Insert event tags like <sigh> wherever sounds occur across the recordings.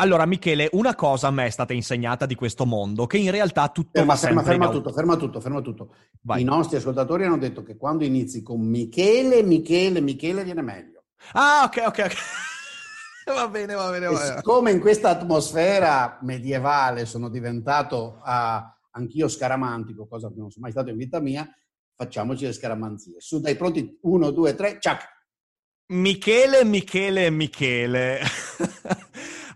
Allora, Michele, una cosa a me è stata insegnata di questo mondo, che in realtà tutto Ferma, ferma, ferma in tutto, ferma tutto, ferma tutto. Vai. I nostri ascoltatori hanno detto che quando inizi con Michele, Michele, Michele viene meglio. Ah, ok, ok, ok. <laughs> va bene, va bene, E va bene. siccome in questa atmosfera medievale sono diventato ah, anch'io scaramantico, cosa che non sono mai stato in vita mia, facciamoci le scaramanzie. Su, dai, pronti? Uno, due, tre, ciac! Michele, Michele, Michele. <laughs>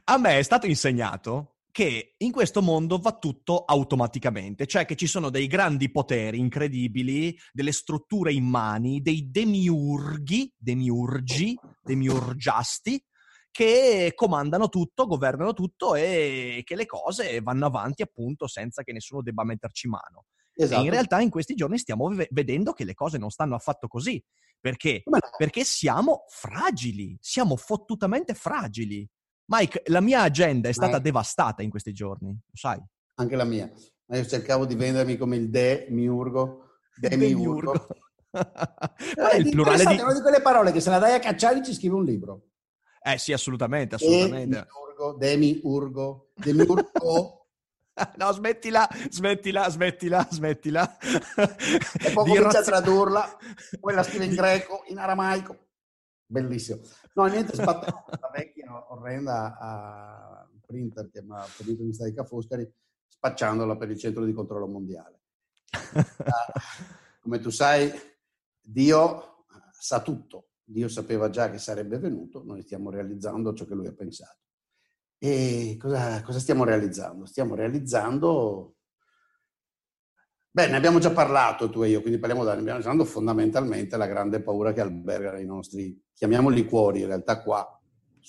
a me è stato insegnato che in questo mondo va tutto automaticamente, cioè che ci sono dei grandi poteri incredibili, delle strutture immani, dei demiurghi, demiurgi, demiurgiasti, che comandano tutto, governano tutto e che le cose vanno avanti appunto senza che nessuno debba metterci mano. Esatto. E in realtà in questi giorni stiamo ve- vedendo che le cose non stanno affatto così. Perché? Perché siamo fragili, siamo fottutamente fragili. Mike, la mia agenda è stata Mike. devastata in questi giorni, lo sai? Anche la mia. Ma io cercavo di vendermi come il de-miurgo, demiurgo. Qual è il Eh, plurale di... Una di quelle parole che se la dai a cacciare ci scrive un libro. Eh sì, assolutamente, assolutamente. Demiurgo, demiurgo, demiurgo. <laughs> No, smettila, smettila, smettila, smettila. E poi comincia a razzi- tradurla, poi la scrive in <laughs> greco, in aramaico. Bellissimo. No, niente, spattavo questa <laughs> vecchia orrenda a printer che mi ha fornito l'intervista di Foscari, spacciandola per il centro di controllo mondiale. Ah, come tu sai, Dio sa tutto. Dio sapeva già che sarebbe venuto, noi stiamo realizzando ciò che lui ha pensato. E cosa, cosa stiamo realizzando? Stiamo realizzando... Beh, ne abbiamo già parlato tu e io, quindi parliamo da, ne abbiamo parlato fondamentalmente la grande paura che alberga i nostri, chiamiamoli cuori, in realtà qua,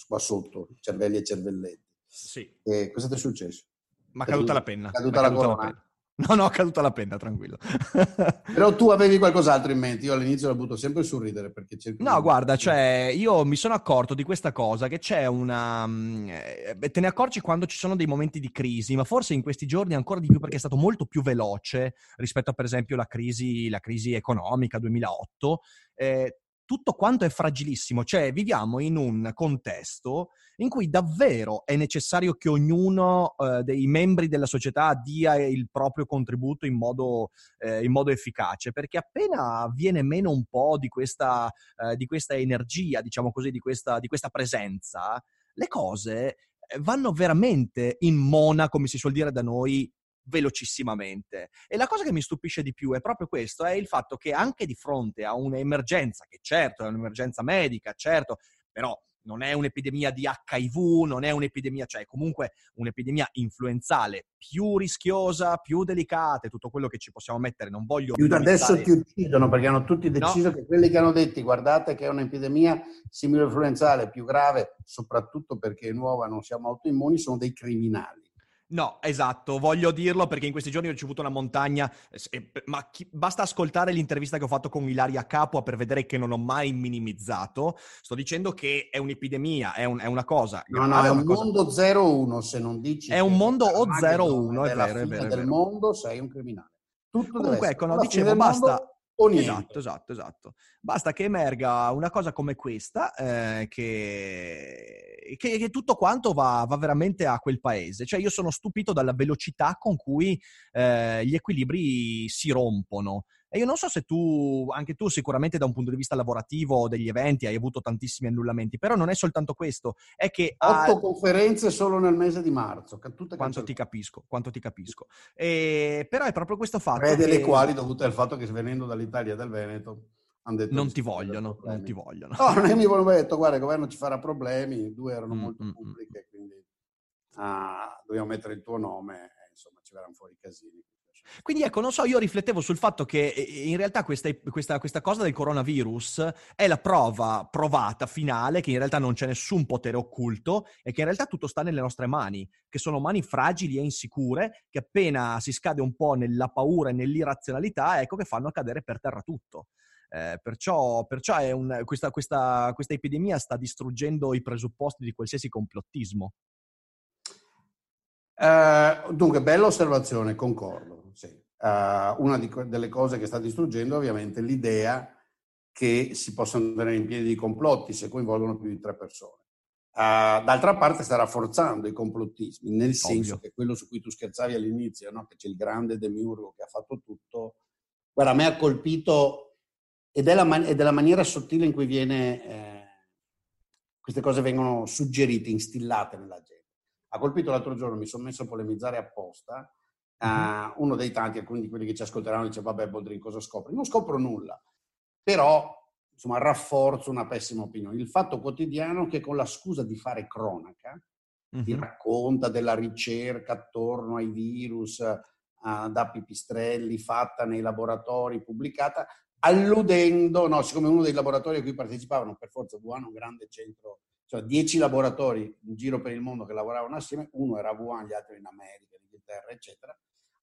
qua sotto, cervelli e cervelletti. Sì, E cosa ti è successo? ma è caduta la penna. Caduta M'è la corona. No, no, è caduta la penna, tranquillo. <laughs> Però tu avevi qualcos'altro in mente, io all'inizio la butto sempre sul ridere perché cerco No, guarda, cioè, io mi sono accorto di questa cosa, che c'è una... mm, eh, te ne accorgi quando ci sono dei momenti di crisi, ma forse in questi giorni ancora di più perché è stato molto più veloce rispetto a, per esempio, la crisi, la crisi economica 2008. Eh, tutto quanto è fragilissimo, cioè viviamo in un contesto in cui davvero è necessario che ognuno eh, dei membri della società dia il proprio contributo in modo, eh, in modo efficace, perché appena viene meno un po' di questa, eh, di questa energia, diciamo così, di questa, di questa presenza, le cose eh, vanno veramente in mona, come si suol dire da noi, velocissimamente. E la cosa che mi stupisce di più è proprio questo, è il fatto che anche di fronte a un'emergenza, che certo è un'emergenza medica, certo, però non è un'epidemia di HIV, non è un'epidemia, cioè è comunque un'epidemia influenzale più rischiosa, più delicata, e tutto quello che ci possiamo mettere, non voglio... Più da adesso ti uccidono perché hanno tutti deciso che quelli che hanno detto guardate che è un'epidemia simile-influenzale più grave, soprattutto perché è nuova, non siamo autoimmuni, sono dei criminali. No, esatto, voglio dirlo perché in questi giorni ho ricevuto una montagna, eh, s- e- ma chi- basta ascoltare l'intervista che ho fatto con Ilaria Capua per vedere che non ho mai minimizzato. Sto dicendo che è un'epidemia, è, un- è una cosa. No, no, è una un cosa- mondo 0-1 se non dici È un mondo o Armageddon 0-1, è vero, è vero, è del mondo sei un criminale. Tutto Comunque, ecco, no, dicevo, basta... mondo o niente. Esatto, esatto, esatto. Basta che emerga una cosa come questa, eh, che, che- che tutto quanto va, va veramente a quel paese. Cioè, io sono stupito dalla velocità con cui eh, gli equilibri si rompono. E io non so se tu, anche tu sicuramente da un punto di vista lavorativo degli eventi hai avuto tantissimi annullamenti, però non è soltanto questo, è che... Otto ah, conferenze solo nel mese di marzo. quanto ti capisco, quanto ti capisco. E, però è proprio questo fatto... Tre delle quali dovute al fatto che venendo dall'Italia e dal Veneto non ti vogliono, non ti vogliono. No, non è mi volevo detto, guarda, il governo ci farà problemi, due erano mm, molto mm, mm. pubbliche, quindi ah, dobbiamo mettere il tuo nome e insomma ci verranno fuori i casini. Quindi ecco, non so, io riflettevo sul fatto che in realtà questa, questa, questa, cosa del coronavirus è la prova provata finale che in realtà non c'è nessun potere occulto e che in realtà tutto sta nelle nostre mani, che sono mani fragili e insicure, che appena si scade un po' nella paura e nell'irrazionalità, ecco che fanno cadere per terra tutto. Eh, perciò, perciò un, questa, questa, epidemia sta distruggendo i presupposti di qualsiasi complottismo. Uh, dunque, bella osservazione, concordo. Uh, una que- delle cose che sta distruggendo ovviamente l'idea che si possano tenere in piedi i complotti se coinvolgono più di tre persone. Uh, d'altra parte sta rafforzando i complottismi, nel Ovvio. senso che quello su cui tu scherzavi all'inizio, no? che c'è il grande demiurgo che ha fatto tutto, guarda, a me ha colpito ed è, la man- è la maniera sottile in cui viene, eh, queste cose vengono suggerite, instillate nella gente. Ha colpito l'altro giorno, mi sono messo a polemizzare apposta, uh, uno dei tanti, alcuni di quelli che ci ascolteranno dice vabbè Boldrin cosa scopri? Non scopro nulla, però insomma rafforzo una pessima opinione. Il fatto quotidiano che con la scusa di fare cronaca, uh-huh. ti racconta della ricerca attorno ai virus, uh, da pipistrelli fatta nei laboratori, pubblicata, alludendo, no, siccome uno dei laboratori a cui partecipavano, per forza Wuhan un grande centro, cioè dieci laboratori in giro per il mondo che lavoravano assieme, uno era a Wuhan, gli altri in America, in Inghilterra, eccetera,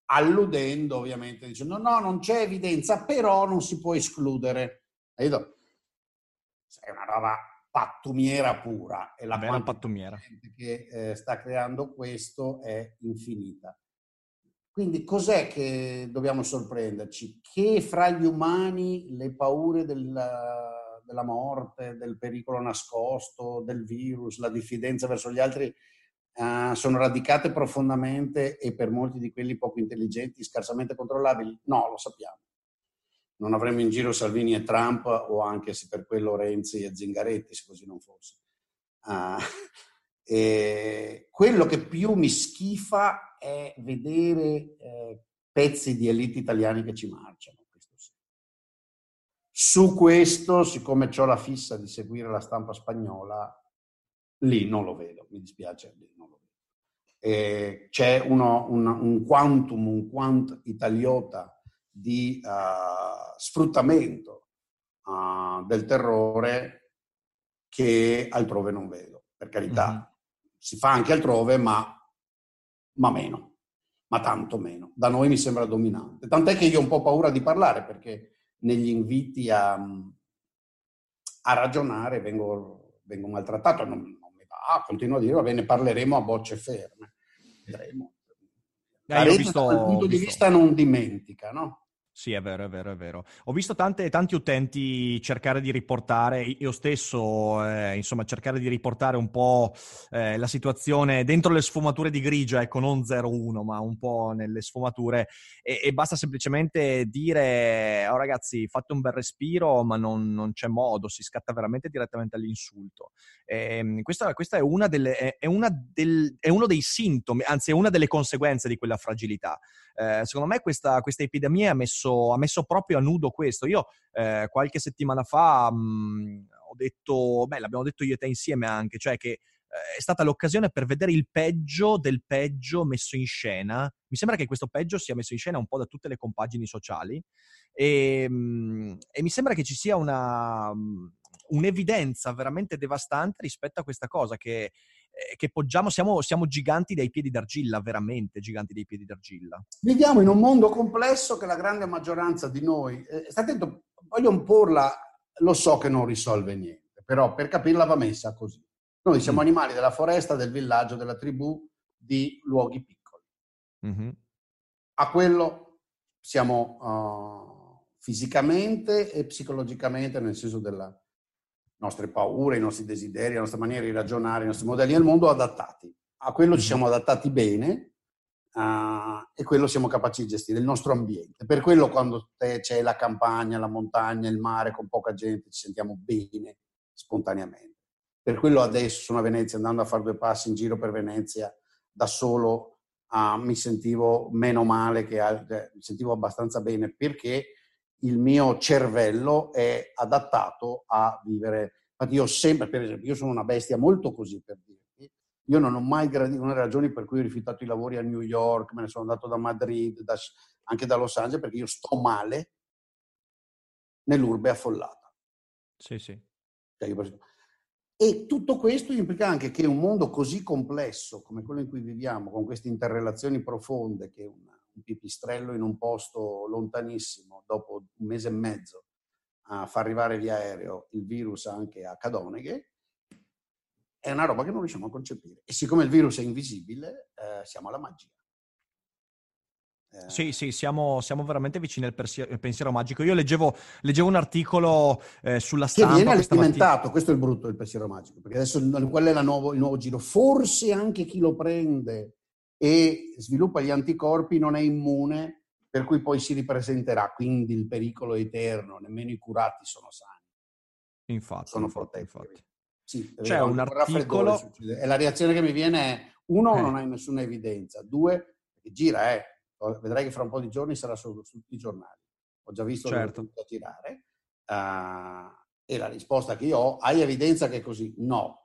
alludendo ovviamente, dicendo no, non c'è evidenza, però non si può escludere. E io è una roba pattumiera pura e la pattumiera che eh, sta creando questo è infinita. Quindi cos'è che dobbiamo sorprenderci? Che fra gli umani le paure della, della morte, del pericolo nascosto, del virus, la diffidenza verso gli altri uh, sono radicate profondamente e per molti di quelli poco intelligenti, scarsamente controllabili? No, lo sappiamo. Non avremmo in giro Salvini e Trump o anche se per quello Renzi e Zingaretti, se così non fosse. Uh, <laughs> e quello che più mi schifa è vedere eh, pezzi di elite italiani che ci marciano. Su questo, siccome ho la fissa di seguire la stampa spagnola, lì non lo vedo, mi dispiace, lì non lo vedo. E c'è uno, un, un, quantum, un quant italiota di uh, sfruttamento uh, del terrore che altrove non vedo. Per carità, mm-hmm. si fa anche altrove, ma ma meno, ma tanto meno. Da noi mi sembra dominante. Tant'è che io ho un po' paura di parlare perché negli inviti a, a ragionare vengo, vengo maltrattato, non, non mi va, continuo a dire, va bene, parleremo a bocce ferme. Vedremo. Visto, dal punto di vista non dimentica, no? Sì, è vero, è vero, è vero. Ho visto tante, tanti utenti cercare di riportare, io stesso, eh, insomma, cercare di riportare un po' eh, la situazione dentro le sfumature di grigio, ecco, non 0-1, ma un po' nelle sfumature, e, e basta semplicemente dire, oh ragazzi, fate un bel respiro, ma non, non c'è modo, si scatta veramente direttamente all'insulto. E, ehm, questa, questa è, una delle, è, una del, è uno dei sintomi, anzi è una delle conseguenze di quella fragilità. Eh, secondo me questa, questa epidemia ha messo, ha messo, proprio a nudo questo. Io eh, qualche settimana fa mh, mm, ho detto, beh, l'abbiamo detto io e te insieme anche, cioè che eh, è stata l'occasione per vedere il peggio del peggio messo in scena. Mi sembra che questo peggio sia messo in scena un po' da tutte le compagini sociali e, mm, e mi sembra che ci sia una, mm, un'evidenza veramente devastante rispetto a questa cosa che eh, che poggiamo, siamo, siamo, giganti dei piedi d'argilla, veramente giganti dei piedi d'argilla. Viviamo in un mondo complesso che la grande maggioranza di noi, eh, sta attento, voglio imporla, lo so che non risolve niente, però per capirla va messa così. Noi siamo mm. animali della foresta, del villaggio, della tribù, di luoghi piccoli. Mm-hmm. A quello siamo uh, fisicamente e psicologicamente, nel senso della, nostre paure, i nostri desideri, la nostra maniera di ragionare, i nostri modelli del mondo adattati. A quello ci mhm. siamo adattati bene, uh, e quello siamo capaci di gestire, il nostro ambiente. Per quello quando c'è la campagna, la montagna, il mare con poca gente ci sentiamo bene spontaneamente. Per quello adesso sono a Venezia andando a fare due passi in giro per Venezia da solo uh, mi sentivo meno male, che, cioè, mi sentivo abbastanza bene perché il mio cervello è adattato a vivere. Infatti io sempre, per esempio, io sono una bestia molto così per dirti, io non ho mai gradito, una delle ragioni per cui ho rifiutato i lavori a New York, me ne sono andato da Madrid, da, anche da Los Angeles, perché io sto male nell'urbe affollata. Sì, sì. Cioè io, e tutto questo implica anche che un mondo così complesso come quello in cui viviamo, con queste interrelazioni profonde, che un, un pipistrello in un posto lontanissimo, dopo un mese e mezzo, a far arrivare via aereo il virus anche a Cadoneghe, è una roba che non riusciamo a concepire. E siccome il virus è invisibile, eh, siamo alla magia. Eh. Sì, sì, siamo, siamo, veramente vicini al pensiero, pensiero magico. Io leggevo, leggevo un articolo eh, sulla stampa. Che viene alimentato, questo è il brutto del pensiero magico, perché adesso quello è nuovo, il nuovo giro. Forse anche chi lo prende e sviluppa gli anticorpi non è immune, per cui poi si ripresenterà, quindi il pericolo è eterno, nemmeno i curati sono sani. Infatti, sono infatti, protetti. Infatti. Sì, C'è un articolo... E la reazione che mi viene è, uno, eh. non hai nessuna evidenza, due, gira, eh, vedrai che fra un po' di giorni sarà su, su tutti i giornali. Ho già visto certo. dove girare. Uh, e la risposta che io ho, hai evidenza che è così? No.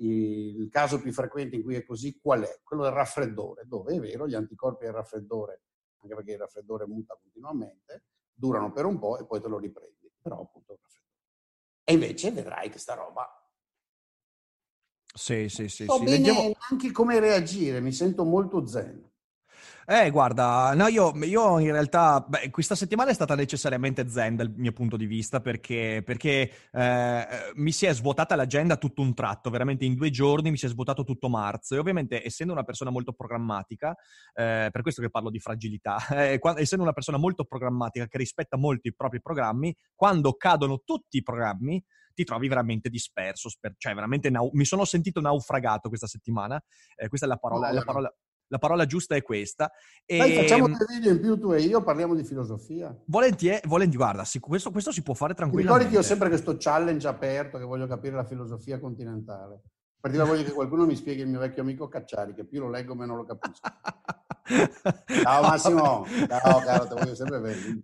Il caso più frequente in cui è così qual è? Quello del raffreddore, dove è vero, gli anticorpi del raffreddore, anche perché il raffreddore muta continuamente, durano per un po' e poi te lo riprendi. Però appunto il raffreddore. E invece vedrai che sta roba sì, sì, sì. So sì. bene Leggevo... anche come reagire, mi sento molto zen. Eh, guarda, no, io, io, in realtà, beh, questa settimana è stata necessariamente zen dal mio punto di vista perché, perché eh, mi si è svuotata l'agenda tutto un tratto, veramente in due giorni mi si è svuotato tutto marzo. E ovviamente essendo una persona molto programmatica, eh, per questo che parlo di fragilità, <laughs> eh, quando, essendo una persona molto programmatica che rispetta molto i propri programmi, quando cadono tutti i programmi, ti trovi veramente disperso, sper- cioè veramente nau- mi sono sentito naufragato questa settimana, eh, questa è la parola, no, la parola, la parola giusta è questa. E, Dai, facciamo dei video in più tu e io, parliamo di filosofia. Volentieri, volentieri guarda, questo, questo, si può fare tranquillamente. Ricordi che io ho sempre questo challenge aperto che voglio capire la filosofia continentale. Dire voglio che qualcuno mi spieghi il mio vecchio amico Cacciari, che più lo leggo meno lo capisco. <laughs> Ciao Massimo, ciao caro, ti voglio sempre bene.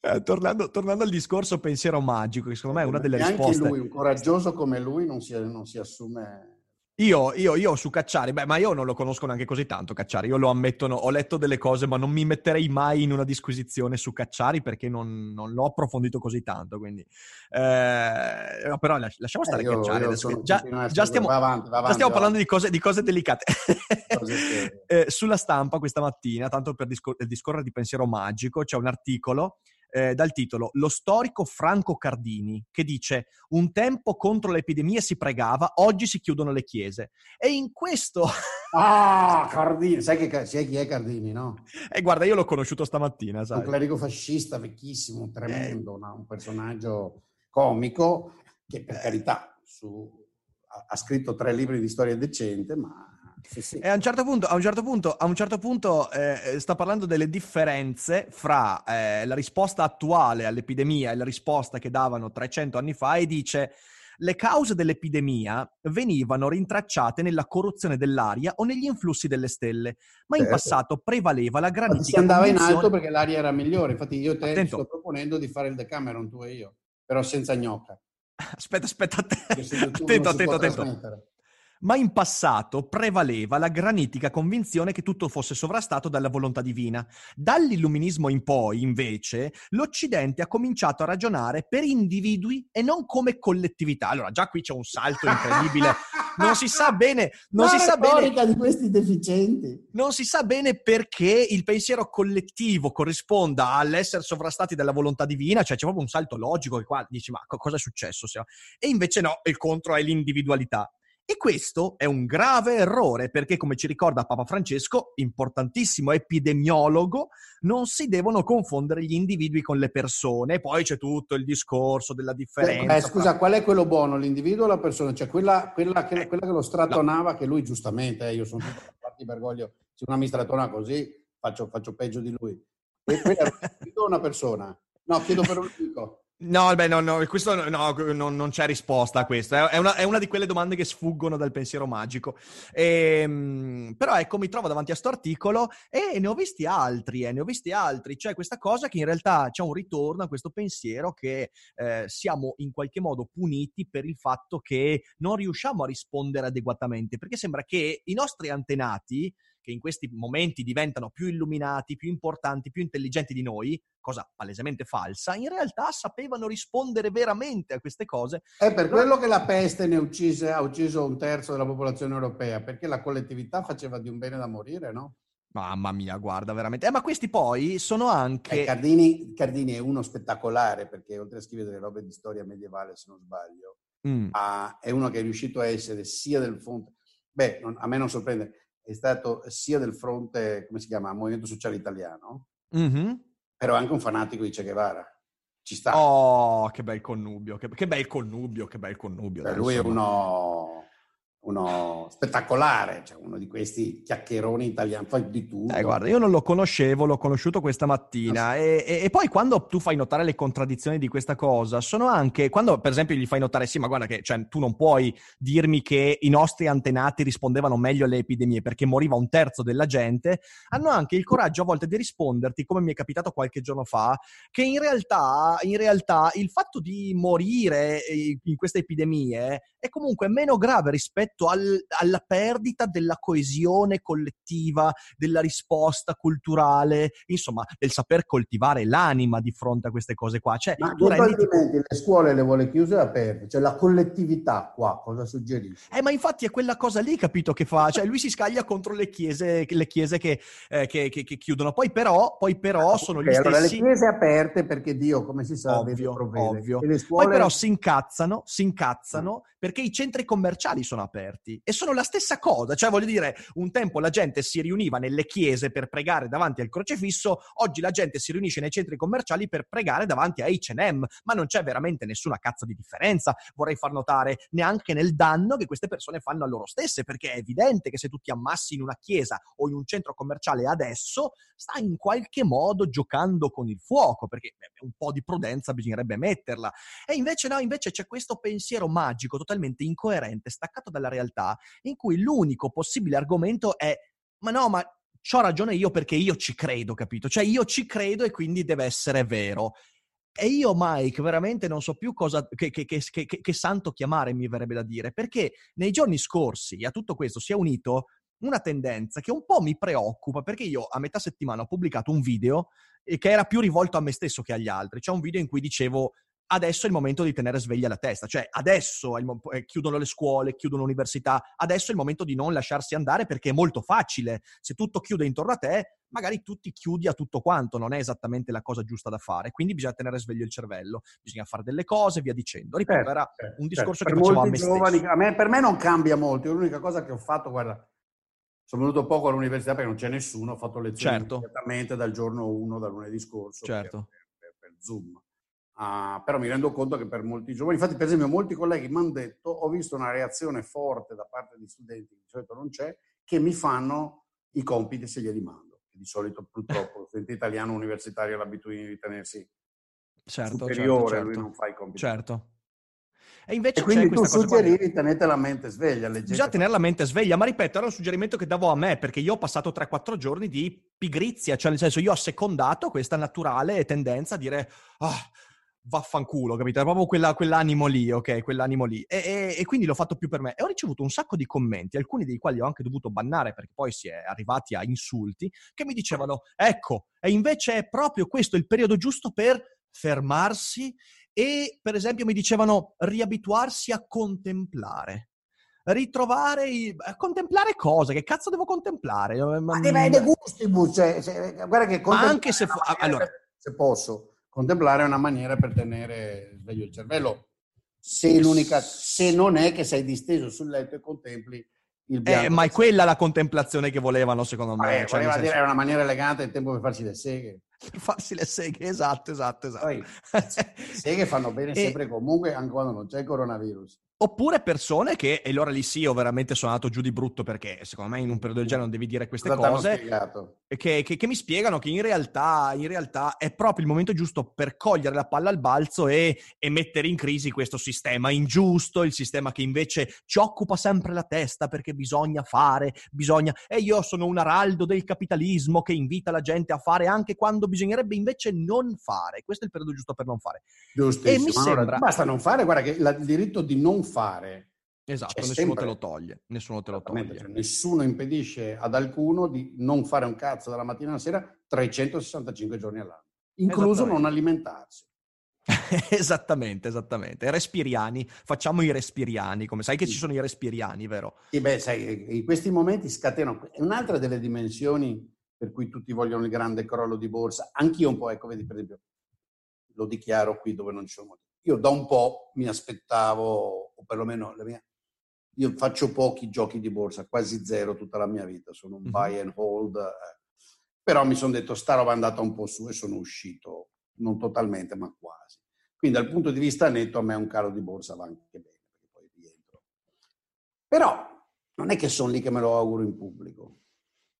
Eh, tornando, tornando, al discorso pensiero magico, che secondo me è una delle e risposte. Anche lui, un coraggioso come lui, non si, non si assume io, io, io, su Cacciari, beh, ma io non lo conosco neanche così tanto Cacciari, io lo ammetto, no, ho letto delle cose, ma non mi metterei mai in una disquisizione su Cacciari perché non, non l'ho approfondito così tanto, quindi... Eh, però lasciamo stare eh, io, Cacciari, io già, già, stiamo, va avanti, va avanti, già stiamo parlando di cose, di cose delicate. <laughs> eh, sulla stampa questa mattina, tanto per discor- discorrere di pensiero magico, c'è un articolo eh, dal titolo Lo storico Franco Cardini, che dice un tempo contro l'epidemia si pregava, oggi si chiudono le chiese. E in questo... <laughs> ah, Cardini, sai, che, sai chi è Cardini, no? E eh, guarda, io l'ho conosciuto stamattina, sai. Un clerico fascista vecchissimo, tremendo, eh. no? un personaggio comico che per carità su, ha, ha scritto tre libri di storia decente, ma sì, sì. E a un certo punto, a un certo punto, a un certo punto eh, sta parlando delle differenze fra eh, la risposta attuale all'epidemia e la risposta che davano 300 anni fa e dice le cause dell'epidemia venivano rintracciate nella corruzione dell'aria o negli influssi delle stelle, ma certo. in passato prevaleva la granitica. Si andava in alto perché l'aria era migliore. Infatti, io te Attento. sto proponendo di fare il Decameron, tu e io, però senza gnocca. <laughs> Aspetta, aspetta, attento, attento, attento ma in passato prevaleva la granitica convinzione che tutto fosse sovrastato dalla volontà divina. Dall'illuminismo in poi, invece, l'Occidente ha cominciato a ragionare per individui e non come collettività. Allora, già qui c'è un salto incredibile. Non si sa bene, non si sa bene di questi deficienti. Non si sa bene perché il pensiero collettivo corrisponda all'essere sovrastati dalla volontà divina, cioè c'è proprio un salto logico che qua dici "Ma cosa è successo?" E invece no, il contro è l'individualità. E questo è un grave errore perché, come ci ricorda Papa Francesco, importantissimo epidemiologo, non si devono confondere gli individui con le persone. Poi c'è tutto il discorso della differenza. Eh, scusa, fra... qual è quello buono, l'individuo o la persona? Cioè quella, quella, che, eh, quella che, lo stratonava, no. che lui giustamente, eh, io sono infatti vergoglio se una mistratona così faccio, faccio peggio di lui. E quella chiedo <laughs> una persona. No, chiedo per un amico. No, beh, no, no, questo no, no, non c'è risposta a questo. È una, è una, di quelle domande che sfuggono dal pensiero magico. E, ehm, però ecco, mi trovo davanti a sto articolo e ne ho visti altri, eh, ne ho visti altri. C'è questa cosa che in realtà c'è un ritorno a questo pensiero che eh, siamo in qualche modo puniti per il fatto che non riusciamo a rispondere adeguatamente, perché sembra che i nostri antenati che in questi momenti diventano più illuminati, più importanti, più intelligenti di noi, cosa palesemente falsa, in realtà sapevano rispondere veramente a queste cose. È per quello che la peste ne uccise, ha ucciso un terzo della popolazione europea, perché la collettività faceva di un bene da morire, no? Mamma mia, guarda veramente. Eh, ma questi poi sono anche... Eh, Cardini, Cardini, è uno spettacolare perché oltre a scrivere delle robe di storia medievale, se non sbaglio, mm. ha, è uno che è riuscito a essere sia del fronte... Beh, non, a me non sorprende, è stato sia del fronte, come si chiama, Movimento Sociale Italiano, mm-hmm. però anche un fanatico di Che Guevara. Ci sta. Oh, che bel connubio, che, che bel connubio, che bel connubio. Cioè, lui è uno uno spettacolare, cioè uno di questi chiacchieroni italiani, fai di tutto. Eh, guarda, io non lo conoscevo, l'ho conosciuto questa mattina ah, sì. e, e, e, poi quando tu fai notare le contraddizioni di questa cosa, sono anche, quando per esempio gli fai notare, sì, ma guarda che cioè, tu non puoi dirmi che i nostri antenati rispondevano meglio alle epidemie perché moriva un terzo della gente, hanno anche il coraggio a volte di risponderti, come mi è capitato qualche giorno fa, che in realtà, in realtà il fatto di morire in queste epidemie è comunque meno grave rispetto al, alla perdita della coesione collettiva, della risposta culturale, insomma, del saper coltivare l'anima di fronte a queste cose qua. Cioè, Ma tu renditi... le scuole le vuole chiuse o aperte? Cioè la collettività qua cosa suggerisce? Eh, ma infatti è quella cosa lì, capito, che fa? Cioè lui si scaglia contro le chiese, le chiese che, eh, che, che, che chiudono. Poi però, poi però ah, sono okay, gli stessi... Allora, le chiese aperte perché Dio, come si sa, ovvio, ovvio. Scuole... Poi però si incazzano, si incazzano perché i centri commerciali sono aperti e sono la stessa cosa, cioè voglio dire, un tempo la gente si riuniva nelle chiese per pregare davanti al crocefisso, oggi la gente si riunisce nei centri commerciali per pregare davanti a H&M, ma non c'è veramente nessuna cazzo di differenza, vorrei far notare, neanche nel danno che queste persone fanno a loro stesse, perché è evidente che se tu ti ammassi in una chiesa o in un centro commerciale adesso, stai in qualche modo giocando con il fuoco, perché un po' di prudenza bisognerebbe metterla. E invece no, invece c'è questo pensiero magico, totalmente incoerente, staccato dalla realtà, in cui l'unico possibile argomento è ma no, ma ho ragione io perché io ci credo, capito? Cioè io ci credo e quindi deve essere vero. E io, Mike, veramente non so più cosa, che, che, che, che, santo chiamare, mi verrebbe da dire, perché nei giorni scorsi a tutto questo si è unito una tendenza che un po' mi preoccupa, perché io a metà settimana ho pubblicato un video che era più rivolto a me stesso che agli altri. C'è un video in cui dicevo adesso è il momento di tenere sveglia la testa, cioè adesso mo- eh, chiudono le scuole, chiudono l'università, adesso è il momento di non lasciarsi andare perché è molto facile, se tutto chiude intorno a te, magari tu ti chiudi a tutto quanto, non è esattamente la cosa giusta da fare, quindi bisogna tenere sveglio il cervello, bisogna fare delle cose, via dicendo. Ripeto, certo, era certo, un discorso certo. che facevo a me giovani, a me, per me non cambia molto, l'unica cosa che ho fatto, guarda, sono venuto poco all'università perché non c'è nessuno, ho fatto lezioni certo. dal giorno 1, dal lunedì scorso, certo. per, per, per Zoom. Uh, però mi rendo conto che per molti giovani, infatti per esempio molti colleghi mi hanno detto, ho visto una reazione forte da parte di studenti, di solito non c'è, che mi fanno i compiti se glieli mando. Di solito purtroppo lo studente italiano universitario ha l'abitudine di tenersi certo, superiore, certo, certo. lui non fa i compiti. Certo. E invece e quindi tu suggerivi tenete la mente sveglia. Bisogna tenere la mente sveglia, ma ripeto, era un suggerimento che davo a me, perché io ho passato 3-4 giorni di pigrizia, cioè nel senso io ho secondato questa naturale tendenza a dire... Oh, vaffanculo, capito? È proprio quella, quell'animo lì, ok? Quell'animo lì. E, e, e, quindi l'ho fatto più per me. E ho ricevuto un sacco di commenti, alcuni dei quali ho anche dovuto bannare perché poi si è arrivati a insulti, che mi dicevano, ecco, e invece è proprio questo il periodo giusto per fermarsi e, per esempio, mi dicevano riabituarsi a contemplare ritrovare i... contemplare cosa? Che cazzo devo contemplare? Ma deve avere gustibus, cioè, cioè, guarda che anche se, fu... allora, se posso contemplare è una maniera per tenere sveglio il cervello. Se, l'unica, se non è che sei disteso sul letto e contempli il bianco. Eh, ma è quella la contemplazione che volevano, secondo me. Eh, cioè, voleva dire, è una maniera elegante, il tempo per farsi le seghe. Per farsi le seghe, esatto, esatto, esatto. Poi, <laughs> le seghe fanno bene sempre e... comunque, anche quando non c'è il coronavirus. Oppure persone che, e allora lì sì, io veramente sono andato giù di brutto perché secondo me in un periodo del genere non devi dire queste Cosa cose. Che, che- che mi spiegano che in realtà, in realtà è proprio il momento giusto per cogliere la palla al balzo e, e mettere in crisi questo sistema ingiusto, il sistema che invece ci occupa sempre la testa perché bisogna fare, bisogna... E io sono un araldo del capitalismo che invita la gente a fare anche quando bisognerebbe invece non fare. Questo è il periodo giusto per non fare. Giustissimo. E mi Allora, sembra- Basta non fare, guarda che il diritto di non fare, Esatto, C'è nessuno sempre- te lo toglie. Nessuno te lo toglie. cioè, nessuno impedisce ad alcuno di non fare un cazzo dalla mattina alla sera 365 giorni all'anno, incluso non alimentarsi. <laughs> esattamente, esattamente. Respiriani, facciamo i respiriani, come sai che ci sono i respiriani, vero? E beh, sai, in questi momenti scatenano. È un'altra delle dimensioni per cui tutti vogliono il grande crollo di borsa. Anch'io un po', ecco, vedi, per esempio, lo dichiaro qui dove non ci sono. Io da un po' mi aspettavo, o perlomeno la mia, io faccio pochi giochi di borsa, quasi zero tutta la mia vita, sono un buy and hold, eh. però mi sono detto sta roba è andata un po' su e sono uscito, non totalmente, ma quasi. Quindi dal punto di vista netto a me un calo di borsa va anche bene, perché poi rientro. Però non è che sono lì che me lo auguro in pubblico.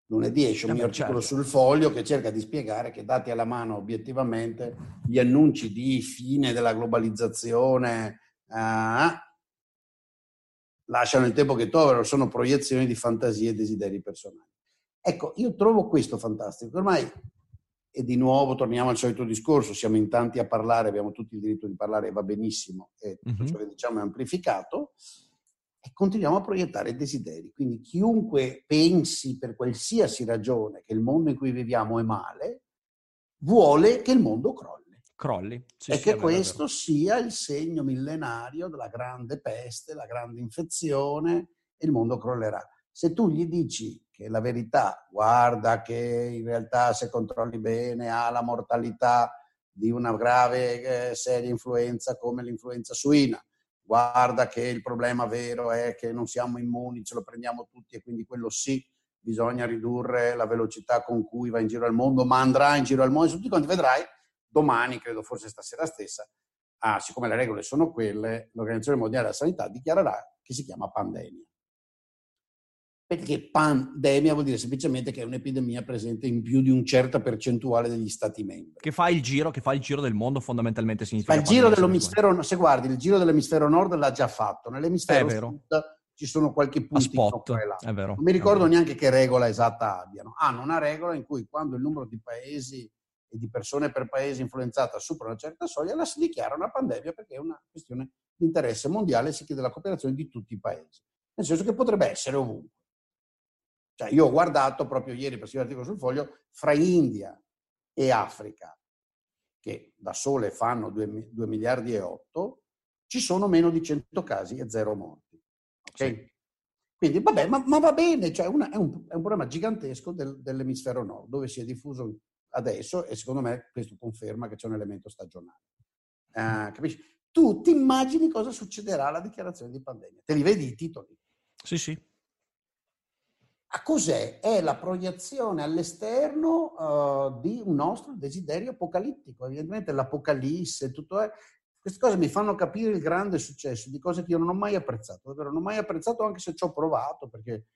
Lunedì esce un Eh mio articolo certo. sul foglio che cerca di spiegare che dati alla mano obiettivamente gli annunci di fine della globalizzazione eh, lasciano il tempo che trovano, sono proiezioni di fantasie e desideri personali. Ecco, io trovo questo fantastico. Ormai, e di nuovo torniamo al solito discorso, siamo in tanti a parlare, abbiamo tutti il diritto di parlare, va benissimo, e tutto Mhm. ciò che diciamo è amplificato, e continuiamo a proiettare desideri. Quindi chiunque pensi per qualsiasi ragione che il mondo in cui viviamo è male, vuole che il mondo crolli Crolli. E che questo sia il segno millenario della grande peste, la grande infezione e il mondo crollerà. Se tu gli dici che la verità, guarda che in realtà se controlli bene ha la mortalità di una grave eh, seria influenza come l'influenza suina, guarda che il problema vero è che non siamo immuni, ce lo prendiamo tutti e quindi quello sì, bisogna ridurre la velocità con cui va in giro al mondo, ma andrà in giro al mondo, tutti quanti vedrai domani, credo forse stasera stessa, ah, siccome le regole sono quelle, l'Organizzazione Mondiale della Sanità dichiarerà che si chiama pandemia. Perché pandemia vuol dire semplicemente che è un'epidemia presente in più di un certa percentuale degli stati membri. Che fa il giro, che fa il giro del mondo fondamentalmente significa... Ma il giro dell'emisfero, se guardi, il giro dell'emisfero nord l'ha già fatto, nell'emisfero sud ci sono qualche vero. Non mi ricordo neanche che regola esatta abbiano. Hanno una regola in cui quando il numero di paesi e di persone per paese influenzata supera una certa soglia, la si dichiara una pandemia perché è una questione di interesse mondiale e si chiede la cooperazione di tutti i paesi. Nel senso che potrebbe essere ovunque. Cioè, io ho guardato proprio ieri per scrivere l'articolo sul foglio, fra India e Africa, che da sole fanno 2, miliardi e 8, ci sono meno di 100 casi e zero morti. Ok? Sì. Quindi, vabbè, ma, ma va bene, cioè una- è, un, è un problema gigantesco del- dell'emisfero nord, dove si è diffuso adesso e secondo me questo conferma che c'è un elemento stagionale. Eh, capisci? Tu ti immagini cosa succederà alla dichiarazione di pandemia? Te li vedi i titoli? Sì, sì. A cos'è? È la proiezione all'esterno eh, di un nostro desiderio apocalittico. Evidentemente l'apocalisse, tutto è. Queste cose mi fanno capire il grande successo di cose che io non ho mai apprezzato, davvero non ho mai apprezzato anche se ci ho provato, perché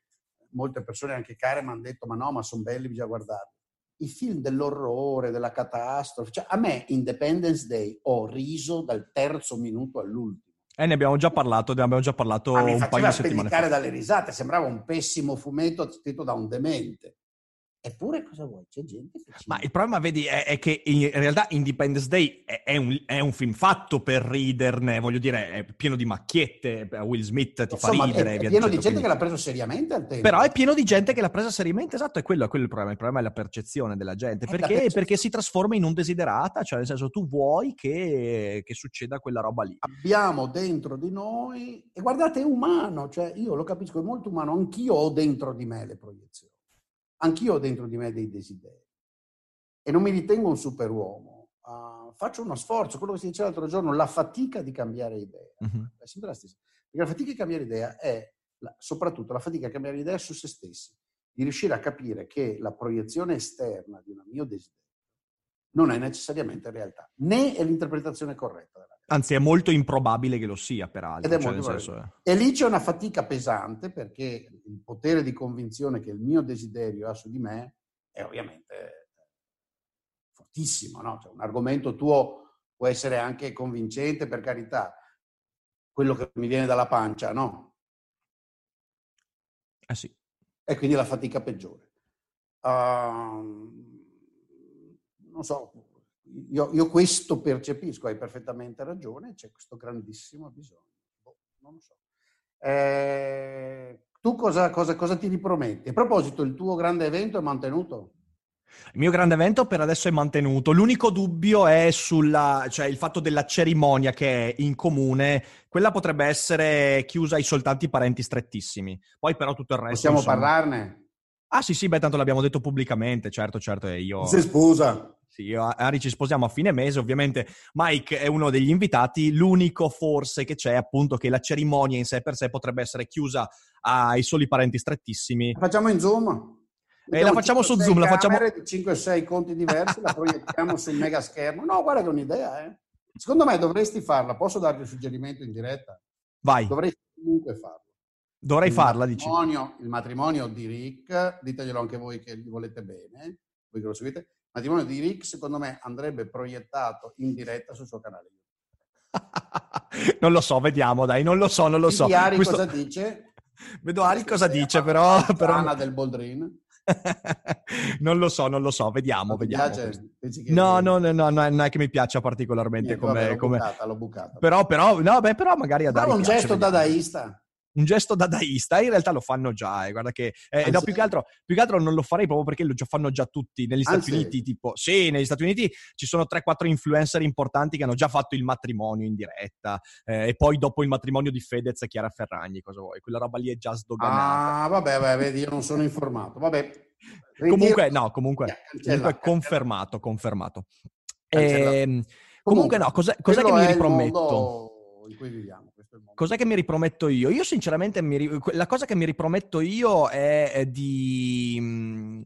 molte persone, anche care, mi hanno detto ma no, ma sono belli, bisogna guardarli. I film dell'orrore, della catastrofe, cioè a me Independence Day ho riso dal terzo minuto all'ultimo. E ne abbiamo già parlato, ne abbiamo già parlato mi un paio di settimane fa. dalle risate, sembrava un pessimo fumetto scritto da un demente. Eppure cosa vuoi? C'è gente che ci... Ma il problema, vedi, è, è che in realtà Independence Day è, è un, è un film fatto per riderne, voglio dire, è pieno di macchiette, Will Smith ti fa Insomma, ridere. è, pieno di dicendo, gente che quindi- l'ha preso seriamente al tempo. Però è pieno di gente che l'ha presa seriamente, esatto, è quello, è quello il problema. Il problema è la percezione della gente. Perché? Perché si trasforma in un desiderata, cioè nel senso tu vuoi che, che succeda quella roba lì. Abbiamo dentro di noi, e guardate, è umano, cioè io lo capisco, è molto umano, anch'io ho dentro di me le proiezioni, anch'io ho dentro di me dei desideri. E non mi ritengo un superuomo. Ah, faccio uno sforzo, quello che si diceva l'altro giorno, la fatica di cambiare idea. Mhm. è sempre la stessa. Perché la fatica di cambiare idea è la- soprattutto la fatica di cambiare idea su se stessi, di riuscire a capire che la proiezione esterna di un mio desiderio non è necessariamente realtà, né è l'interpretazione corretta della. Anzi, è molto improbabile che lo sia, peraltro. Ed è cioè, senso, E lì c'è una fatica pesante perché il potere di convinzione che il mio desiderio ha su di me è ovviamente fortissimo. No? Cioè, un argomento tuo può essere anche convincente, per carità. Quello che mi viene dalla pancia, no? eh sì. E quindi la fatica peggiore. Uh, non so, io, io, questo percepisco, hai perfettamente ragione, c'è questo grandissimo bisogno. Boh, non lo so. Eh, tu cosa, cosa, cosa ti riprometti? A proposito, il tuo grande evento è mantenuto? Il mio grande evento per adesso è mantenuto. L'unico dubbio è sulla, cioè il fatto della cerimonia che è in comune. Quella potrebbe essere chiusa ai soltanti parenti strettissimi. Poi però tutto il resto... Possiamo insomma... parlarne? Ah sì sì, beh tanto l'abbiamo detto pubblicamente, certo certo. E io... Si sposa. Sì, io e Ari ci sposiamo a fine mese, ovviamente Mike è uno degli invitati, l'unico forse che c'è appunto che la cerimonia in sé per sé potrebbe essere chiusa ai soli parenti strettissimi. La facciamo in Zoom? E la facciamo su Zoom, la facciamo... di 5 o 6 conti diversi, la proiettiamo <laughs> sul mega schermo. No, guarda che è un'idea, eh. Secondo me dovresti farla, posso darti un suggerimento in diretta? Vai. Dovresti comunque farlo. Dovrei il farla, dici. Il matrimonio di Rick, diteglielo anche voi che gli volete bene, voi che lo seguite, matrimonio di Rick, secondo me, andrebbe proiettato in diretta sul suo canale <laughs> non lo so, vediamo, dai, non lo so, non lo so. Ari Questo... cosa dice? <laughs> Vedo Ari cosa dice, però... <laughs> però... del Boldrin. non lo so, non lo so, vediamo, non vediamo. Piace? No, no, no, no, non è che mi piaccia particolarmente Niente, come... Vabbè, l'ho come... bucata, l'ho bucata. Però, però, no, beh, però magari a Dari un gesto vediamo. dadaista un gesto dadaista, in realtà lo fanno già, eh, guarda che... Eh, no, più che, altro, più che altro non lo farei proprio perché lo già- fanno già tutti. Negli Stati Ah, sì? Uniti, tipo... Sì, negli Stati Uniti ci sono 3-4 influencer importanti che hanno già fatto il matrimonio in diretta. eh, e poi dopo il matrimonio di Fedez e Chiara Ferragni, cosa vuoi? Quella roba lì è già sdoganata. Ah, vabbè, vabbè, vedi, io non sono informato. Vabbè. ritiro- comunque, no, comunque, Cancella, comunque cancella. confermato, confermato. Cancella. Ehm, comunque no, cos'è, cos'è che mi riprometto? mondo in cui viviamo. Cos'è che mi riprometto io? Io sinceramente mi la cosa che mi riprometto io è di, mh,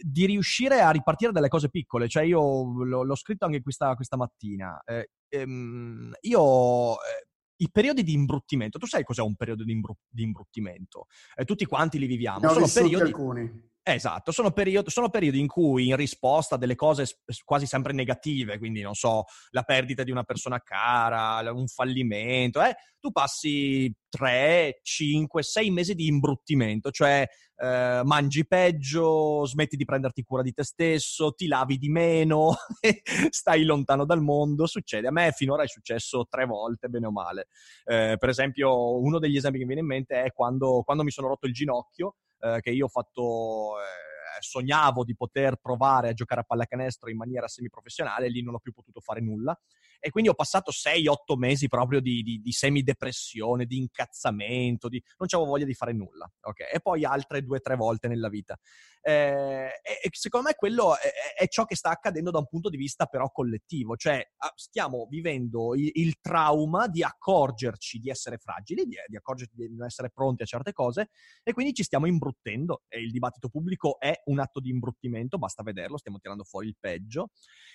di riuscire a ripartire dalle cose piccole. Cioè io l'ho, scritto anche questa, questa mattina. Eh, ehm, io... eh, I periodi di imbruttimento, tu sai cos'è un periodo di, imbru- di imbruttimento? Eh, tutti quanti li viviamo. Ne ho Sono periodi, alcuni. Esatto, sono periodi, sono periodi in cui in risposta a delle cose quasi sempre negative, quindi non so, la perdita di una persona cara, un fallimento, eh, tu passi 3, 5, 6 mesi di imbruttimento, cioè eh, mangi peggio, smetti di prenderti cura di te stesso, ti lavi di meno, <laughs> stai lontano dal mondo, succede. A me finora è successo tre volte, bene o male. Eh, per esempio, uno degli esempi che mi viene in mente è quando, quando mi sono rotto il ginocchio, eh, che io ho fatto, eh, sognavo di poter provare a giocare a pallacanestro in maniera semiprofessionale, lì non ho più potuto fare nulla. E quindi ho passato 6-8 mesi proprio di, di, di semidepressione, di incazzamento, di... non avevo voglia di fare nulla. ok? E poi altre due o tre volte nella vita. Eh, e, secondo me quello è, è ciò che sta accadendo da un punto di vista però collettivo, cioè ah, stiamo vivendo il, il trauma di accorgerci di essere fragili, di, di accorgerci di non essere pronti a certe cose e quindi ci stiamo imbruttendo e il dibattito pubblico è un atto di imbruttimento, basta vederlo, stiamo tirando fuori il peggio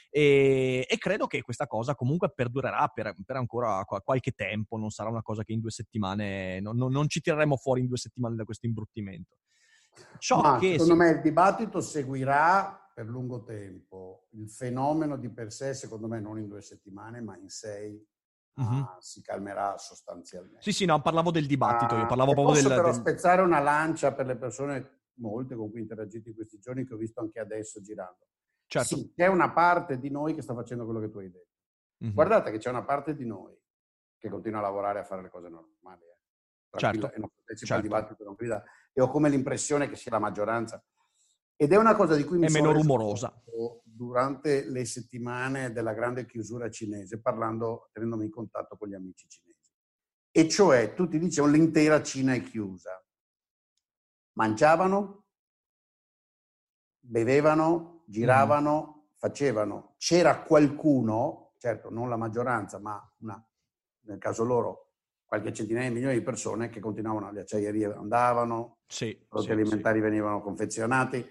e, e credo che questa cosa comunque perdurerà per, per ancora qua- qualche tempo, non sarà una cosa che in due settimane, non, non- non ci tireremo fuori in due settimane da questo imbruttimento. Ciò Ma che secondo si- me il dibattito seguirà per lungo tempo. Il fenomeno di per sé, secondo me, non in due settimane, ma in sei, Mhm. ah, si calmerà sostanzialmente. Sì, sì, no, parlavo del dibattito, io Ah, parlavo e proprio posso del... però del- spezzare una lancia per le persone, molte con cui ho interagito in questi giorni, che ho visto anche adesso girando. Certo. Sì, c'è una parte di noi che sta facendo quello che tu hai detto. Mhm. Guardate che c'è una parte di noi che continua a lavorare a fare le cose normali. eh. Certo, E non partecipa certo. al dibattito, non grida. E ho come l'impressione che sia la maggioranza. Ed è una cosa di cui mi È sono meno rumorosa. durante le settimane della grande chiusura cinese, parlando, tenendomi in contatto con gli amici cinesi. E cioè, tutti dicevano l'intera Cina è chiusa. Mangiavano, bevevano, giravano, facevano. C'era qualcuno, certo non la maggioranza, ma una, nel caso loro qualche centinaia di milioni di persone che continuavano, le acciaierie andavano, Sì, prodotti sì, alimentari venivano confezionati,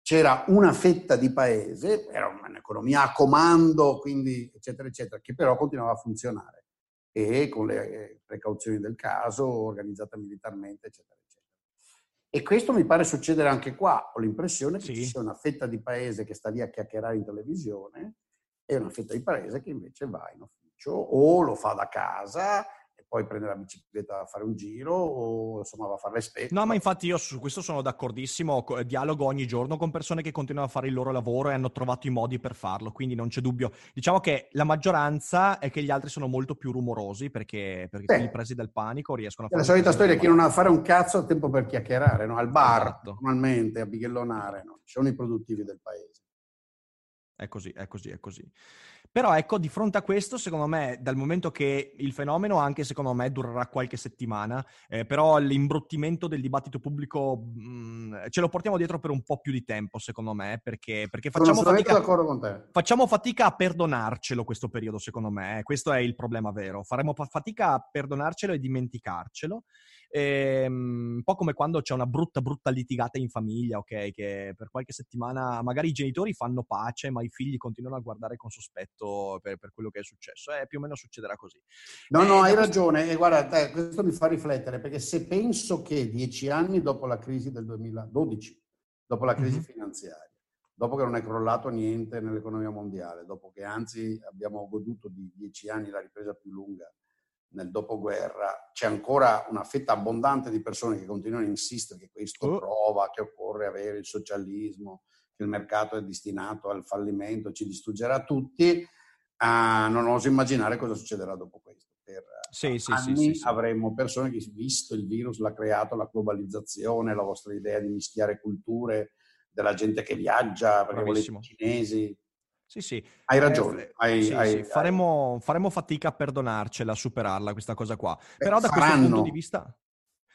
c'era una fetta di paese, era un'economia a comando, quindi eccetera, eccetera, che però continuava a funzionare e con le eh, precauzioni del caso, organizzata militarmente, eccetera, eccetera. E questo mi pare succedere anche qua. Ho l'impressione che Sì. ci sia una fetta di paese che sta lì a chiacchierare in televisione e una fetta di paese che invece va in ufficio o lo fa da casa poi prende la bicicletta a fare un giro o insomma va a fare le spese. No, ma infatti io su questo sono d'accordissimo, co- dialogo ogni giorno con persone che continuano a fare il loro lavoro e hanno trovato i modi per farlo, quindi non c'è dubbio. Diciamo che la maggioranza è che gli altri sono molto più rumorosi perché, perché Sì. presi dal panico riescono a È la fare... solita storia, chi normali. non ha a fare un cazzo ha tempo per chiacchierare, no? al bar, Esatto. normalmente, a bighellonare, no? ci sono i produttivi del paese. È così, è così, è così. Però ecco, di fronte a questo, secondo me, dal momento che il fenomeno, anche secondo me, durerà qualche settimana, eh, però l'imbruttimento del dibattito pubblico mh, ce lo portiamo dietro per un po' più di tempo, secondo me, perché, perché facciamo fatica... Facciamo fatica a perdonarcelo questo periodo, secondo me. eh. Questo è il problema vero. Faremo fa- fatica a perdonarcelo e dimenticarcelo. Ehm, un po' come quando c'è una brutta, brutta litigata in famiglia, ok? Che per qualche settimana magari i genitori fanno pace, ma i figli continuano a guardare con sospetto per, per quello che è successo. Eh, più o meno succederà così. No, Eh, no, hai questo- ragione. E guarda, te, questo mi fa riflettere perché se penso che dieci anni dopo la crisi del 2012, dopo la crisi Mhm. finanziaria, dopo che non è crollato niente nell'economia mondiale, dopo che anzi abbiamo goduto di dieci anni la ripresa più lunga nel dopoguerra, c'è ancora una fetta abbondante di persone che continuano a insistere che questo Oh. prova che occorre avere il socialismo, che il mercato è destinato al fallimento, ci distruggerà tutti. Ah, non oso immaginare cosa succederà dopo questo. Per Sì, sì, anni sì, avremo persone che, visto il virus, l'ha creato la globalizzazione, la vostra idea di mischiare culture, della gente che viaggia, perché volete i cinesi. Sì, sì. Hai Eh, ragione. f- hai- sì, hai- sì, hai- faremo, faremo fatica a perdonarcela, a superarla questa cosa qua. Però da questo faranno. punto di vista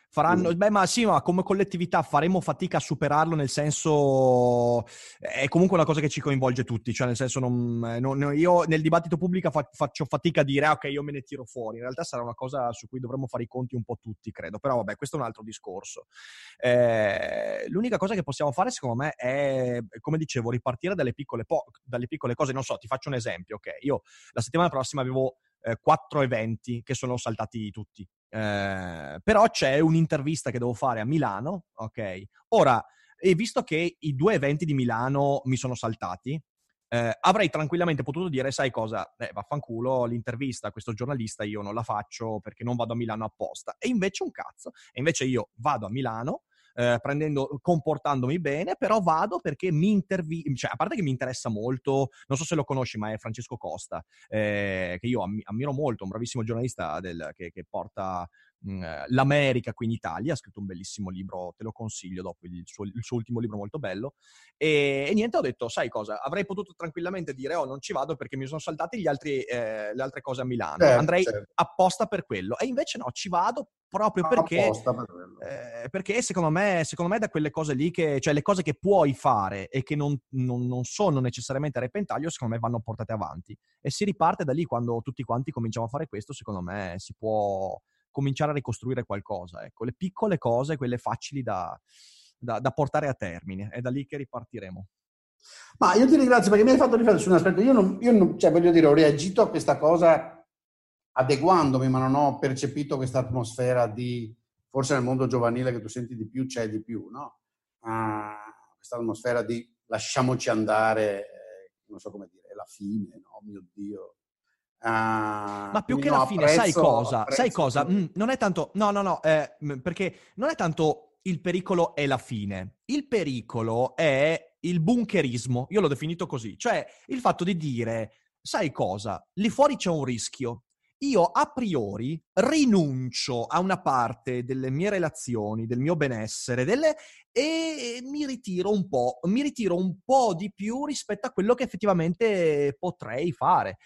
faranno, beh, ma sì, ma come collettività faremo fatica a superarlo, nel senso è comunque una cosa che ci coinvolge tutti, cioè nel senso non, eh, non- io nel dibattito pubblico fa- faccio fatica a dire ah, ok, io me ne tiro fuori. In realtà sarà una cosa su cui dovremmo fare i conti un po' tutti, credo. Però vabbè, questo è un altro discorso. Eh, l'unica cosa che possiamo fare, secondo me, è, come dicevo, ripartire dalle piccole, po- dalle piccole cose. Non so, ti faccio un esempio, ok? Io la settimana prossima avevo eh, quattro eventi che sono saltati tutti. Eh, però c'è un'intervista che devo fare a Milano, ok? Ora, e visto che i due eventi di Milano mi sono saltati, eh, avrei tranquillamente potuto dire, sai cosa, eh, vaffanculo, l'intervista a questo giornalista io non la faccio perché non vado a Milano apposta. E invece un cazzo. E invece io vado a Milano, eh, prendendo, comportandomi bene, però vado perché mi intervi... Cioè, a parte che mi interessa molto, non so se lo conosci, ma è Francesco Costa, eh, che io ammi- ammiro molto, un bravissimo giornalista del- che, che porta mh, l'America qui in Italia, ha scritto un bellissimo libro, te lo consiglio dopo, il suo, il suo ultimo libro molto bello. E, e niente, ho detto, sai cosa, avrei potuto tranquillamente dire, oh, non ci vado perché mi sono saltati gli altri, eh, le altre cose a Milano. Certo, Andrei certo. apposta per quello. E invece no, ci vado proprio perché... Apposta per quello. Eh, perché secondo me, secondo me da quelle cose lì che, cioè le cose che puoi fare e che non, non- non sono necessariamente a repentaglio, secondo me vanno portate avanti. E si riparte da lì quando tutti quanti cominciamo a fare questo, secondo me si può cominciare a ricostruire qualcosa. Ecco, le piccole cose, quelle facili da, da- da portare a termine. È da lì che ripartiremo. Ma io ti ringrazio perché mi hai fatto riflettere su un aspetto. Io, non, io non- cioè, voglio dire, ho reagito a questa cosa adeguandomi, ma non ho percepito questa atmosfera di, forse nel mondo giovanile che tu senti di più, c'è di più, no? Ah, questa atmosfera di lasciamoci andare, eh, non so come dire, è la fine, no? Mio Dio. Ah, Ma più che no, la fine, sai apprezzo- cosa? apprezzo Sai cosa? Mm, non è tanto. No, no, no. eh, perché non è tanto il pericolo è la fine. Il pericolo è il bunkerismo. Io l'ho definito così. Cioè il fatto di dire, sai cosa? Lì fuori c'è un rischio. Io a priori rinuncio a una parte delle mie relazioni, del mio benessere, delle- e mi ritiro un po', mi ritiro un po' di più rispetto a quello che effettivamente potrei fare.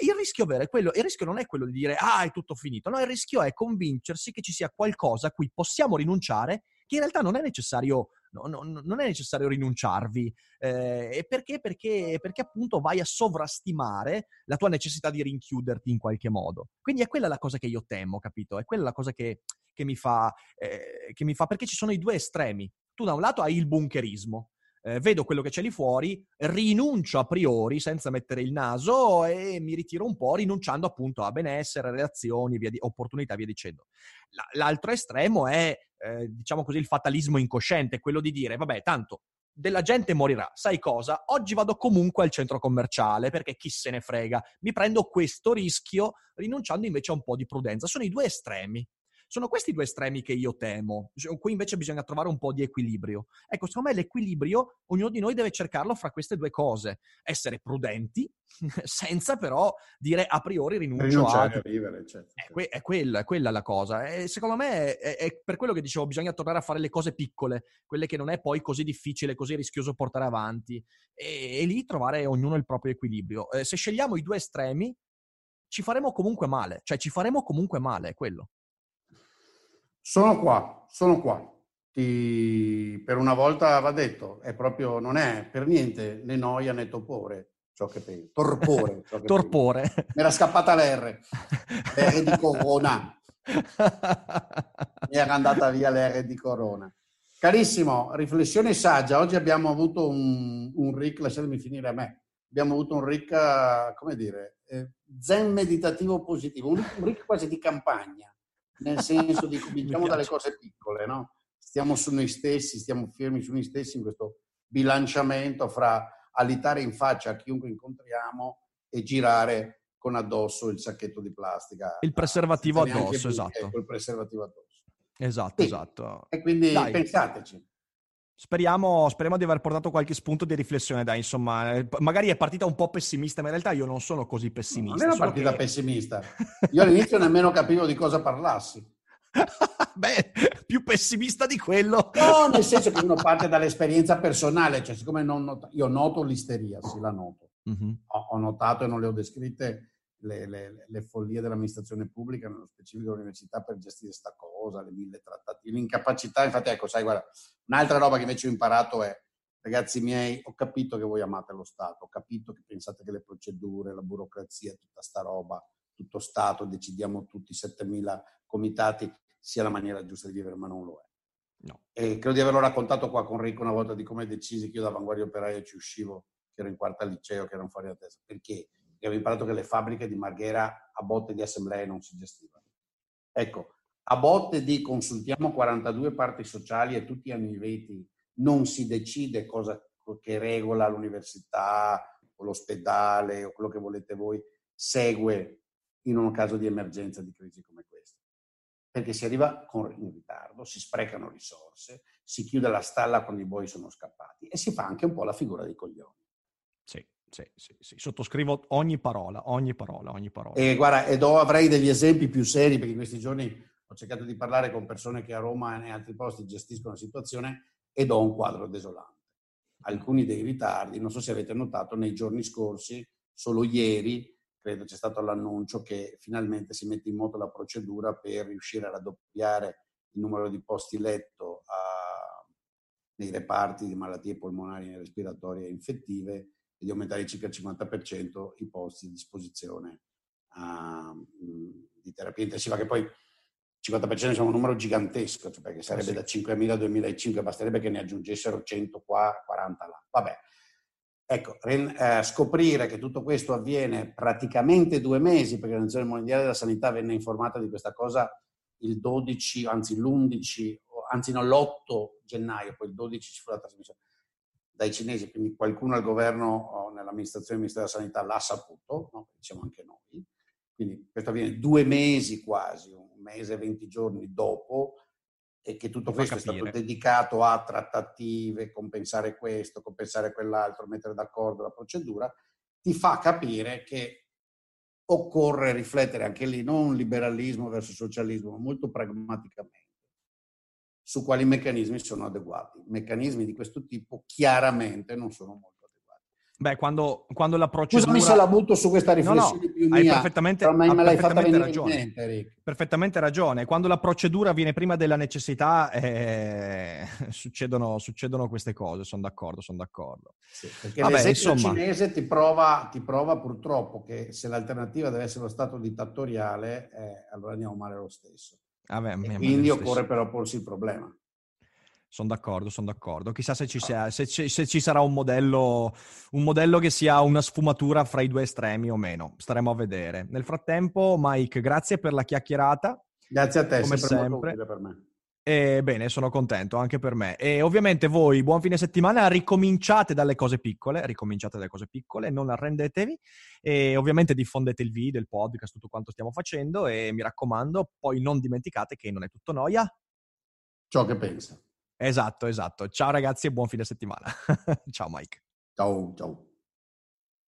Il rischio vero è quello, il rischio non è quello di dire ah è tutto finito, no, il rischio è convincersi che ci sia qualcosa a cui possiamo rinunciare, che in realtà non è necessario, no- no- non è necessario rinunciarvi. Eh, perché? perché? Perché appunto vai a sovrastimare la tua necessità di rinchiuderti in qualche modo. Quindi è quella la cosa che io temo, capito? È quella la cosa che, che mi fa, eh, che mi fa, perché ci sono i due estremi. Tu da un lato hai il bunkerismo, eh, vedo quello che c'è lì fuori, rinuncio a priori senza mettere il naso e mi ritiro un po', rinunciando appunto a benessere, reazioni, via di, opportunità, via dicendo. l'altro estremo è, eh, diciamo così, il fatalismo incosciente, quello di dire, vabbè, tanto della gente morirà. Sai cosa? Oggi vado comunque al centro commerciale perché chi se ne frega. Mi prendo questo rischio rinunciando invece a un po' di prudenza. Sono i due estremi. Sono questi due estremi che io temo. Qui invece bisogna trovare un po' di equilibrio. Ecco, secondo me l'equilibrio, ognuno di noi deve cercarlo fra queste due cose. Essere prudenti, <laughs> senza però dire a priori rinuncio a... a vivere, certo. È, que- è, quella, è, quella, la cosa. E secondo me è, è, per quello che dicevo, bisogna tornare a fare le cose piccole, quelle che non è poi così difficile, così rischioso portare avanti. E, e lì trovare ognuno il proprio equilibrio. Eh, se scegliamo i due estremi, ci faremo comunque male. Cioè, ci faremo comunque male, è quello. Sono qua, sono qua. Ti... Per una volta va detto, è proprio, non è per niente né noia né topore ciò che penso. Torpore. Che <laughs> Torpore. Penso. Mi era scappata l'R. L'R di Corona. Mi era andata via l'R di Corona. Carissimo, riflessione saggia. Oggi abbiamo avuto un, un RIC, lasciatemi finire a me. Abbiamo avuto un RIC, come dire, eh, zen meditativo positivo, un, un RIC quasi di campagna nel senso di cominciamo <laughs> dalle cose piccole, no? Stiamo su noi stessi, stiamo fermi su noi stessi in questo bilanciamento fra alitare in faccia a chiunque incontriamo e girare con addosso il sacchetto di plastica. Il preservativo addosso, esatto. Ecco, il preservativo addosso. Esatto, sì. esatto. E quindi Dai. pensateci. Speriamo, speriamo, di aver portato qualche spunto di riflessione, dai, insomma, eh, magari è partita un po' pessimista, ma in realtà io non sono così pessimista. No, non è una partita che... pessimista. <laughs> Io all'inizio nemmeno capivo di cosa parlassi. <laughs> Beh, più pessimista di quello. No, nel senso che uno parte dall'esperienza personale, cioè siccome non not- io noto l'isteria, sì la noto. Mm-hmm. Ho, ho, notato e non le ho descritte le, le, le, follie dell'amministrazione pubblica, nello specifico dell'università, per gestire questa cosa, le mille trattati, l'incapacità. Infatti, ecco, sai, guarda, un'altra roba che invece ho imparato è, ragazzi miei, ho capito che voi amate lo Stato, ho capito che pensate che le procedure, la burocrazia, tutta sta roba, tutto Stato, decidiamo tutti 7.000 comitati, sia la maniera giusta di vivere, ma non lo è. No. E credo di averlo raccontato qua con Rico una volta di come decisi che io da Avanguardia Operaia ci uscivo, che ero in quarta al liceo, che erano fuori da testa. Perché? E avevo imparato che le fabbriche di Marghera a botte di assemblee non si gestivano. Ecco, a botte di consultiamo 42 parti sociali e tutti hanno i veti, non si decide cosa che regola l'università o l'ospedale o quello che volete voi, segue in un caso di emergenza, di crisi come questa. Perché si arriva con, in ritardo, si sprecano risorse, si chiude la stalla quando i buoi sono scappati e si fa anche un po' la figura dei coglioni. Sì. Sì, sì, sottoscrivo ogni parola, ogni parola, ogni parola. E guarda, ed ho, avrei degli esempi più seri perché in questi giorni ho cercato di parlare con persone che a Roma e in altri posti gestiscono la situazione ed ho un quadro desolante. Alcuni dei ritardi, non so se avete notato, nei giorni scorsi, solo ieri, credo c'è stato l'annuncio che finalmente si mette in moto la procedura per riuscire a raddoppiare il numero di posti letto a, nei reparti di malattie polmonari e respiratorie infettive e di aumentare di circa il 50% i posti a disposizione uh, di terapia intensiva, che poi il 50% è un numero gigantesco, cioè perché sarebbe sì. da 5.000 a 2.500, basterebbe che ne aggiungessero 100 qua, 40 là. Vabbè. Ecco, eh, scoprire che tutto questo avviene praticamente due mesi, perché l'Organizzazione Mondiale della Sanità venne informata di questa cosa il 12, anzi l'11, anzi no, l'8 gennaio, poi il 12 ci fu la trasmissione dai cinesi, quindi qualcuno al governo nell'amministrazione del Ministero della Sanità l'ha saputo, no? diciamo anche noi. Quindi questo avviene due mesi quasi, un mese e venti giorni dopo, e che tutto questo è stato dedicato a trattative, compensare questo, compensare quell'altro, mettere d'accordo la procedura, ti fa capire che occorre riflettere anche lì, non liberalismo verso socialismo, ma molto pragmaticamente su quali meccanismi sono adeguati. Meccanismi di questo tipo chiaramente non sono molto adeguati. Beh, quando, quando la procedura... Scusami se la butto su questa riflessione no, no, più hai mia, perfettamente, però me l'hai fatta venire ragione. in mente, Perfettamente ragione. Quando la procedura viene prima della necessità, eh, <laughs> succedono, succedono, queste cose, sono d'accordo, sono d'accordo. Sì, perché Vabbè, l'esempio insomma... cinese ti prova, ti prova, purtroppo che se l'alternativa deve essere lo Stato dittatoriale, eh, allora andiamo male lo stesso. Ah beh, quindi occorre però porsi il problema. Sono d'accordo, sono d'accordo. Chissà se ci, sia, se, ci, se ci, sarà un modello, un modello che sia una sfumatura fra i due estremi o meno. Staremo a vedere. Nel frattempo, Mike, grazie per la chiacchierata. Grazie a te, come sempre. Per me. E bene, sono contento anche per me. E ovviamente voi, buon fine settimana, ricominciate dalle cose piccole, ricominciate dalle cose piccole, non arrendetevi e ovviamente diffondete il video, il podcast, tutto quanto stiamo facendo e mi raccomando, poi non dimenticate che non è tutto noia. Ciò che pensa. Esatto, esatto. Ciao ragazzi e buon fine settimana. <laughs> ciao Mike. Ciao, ciao.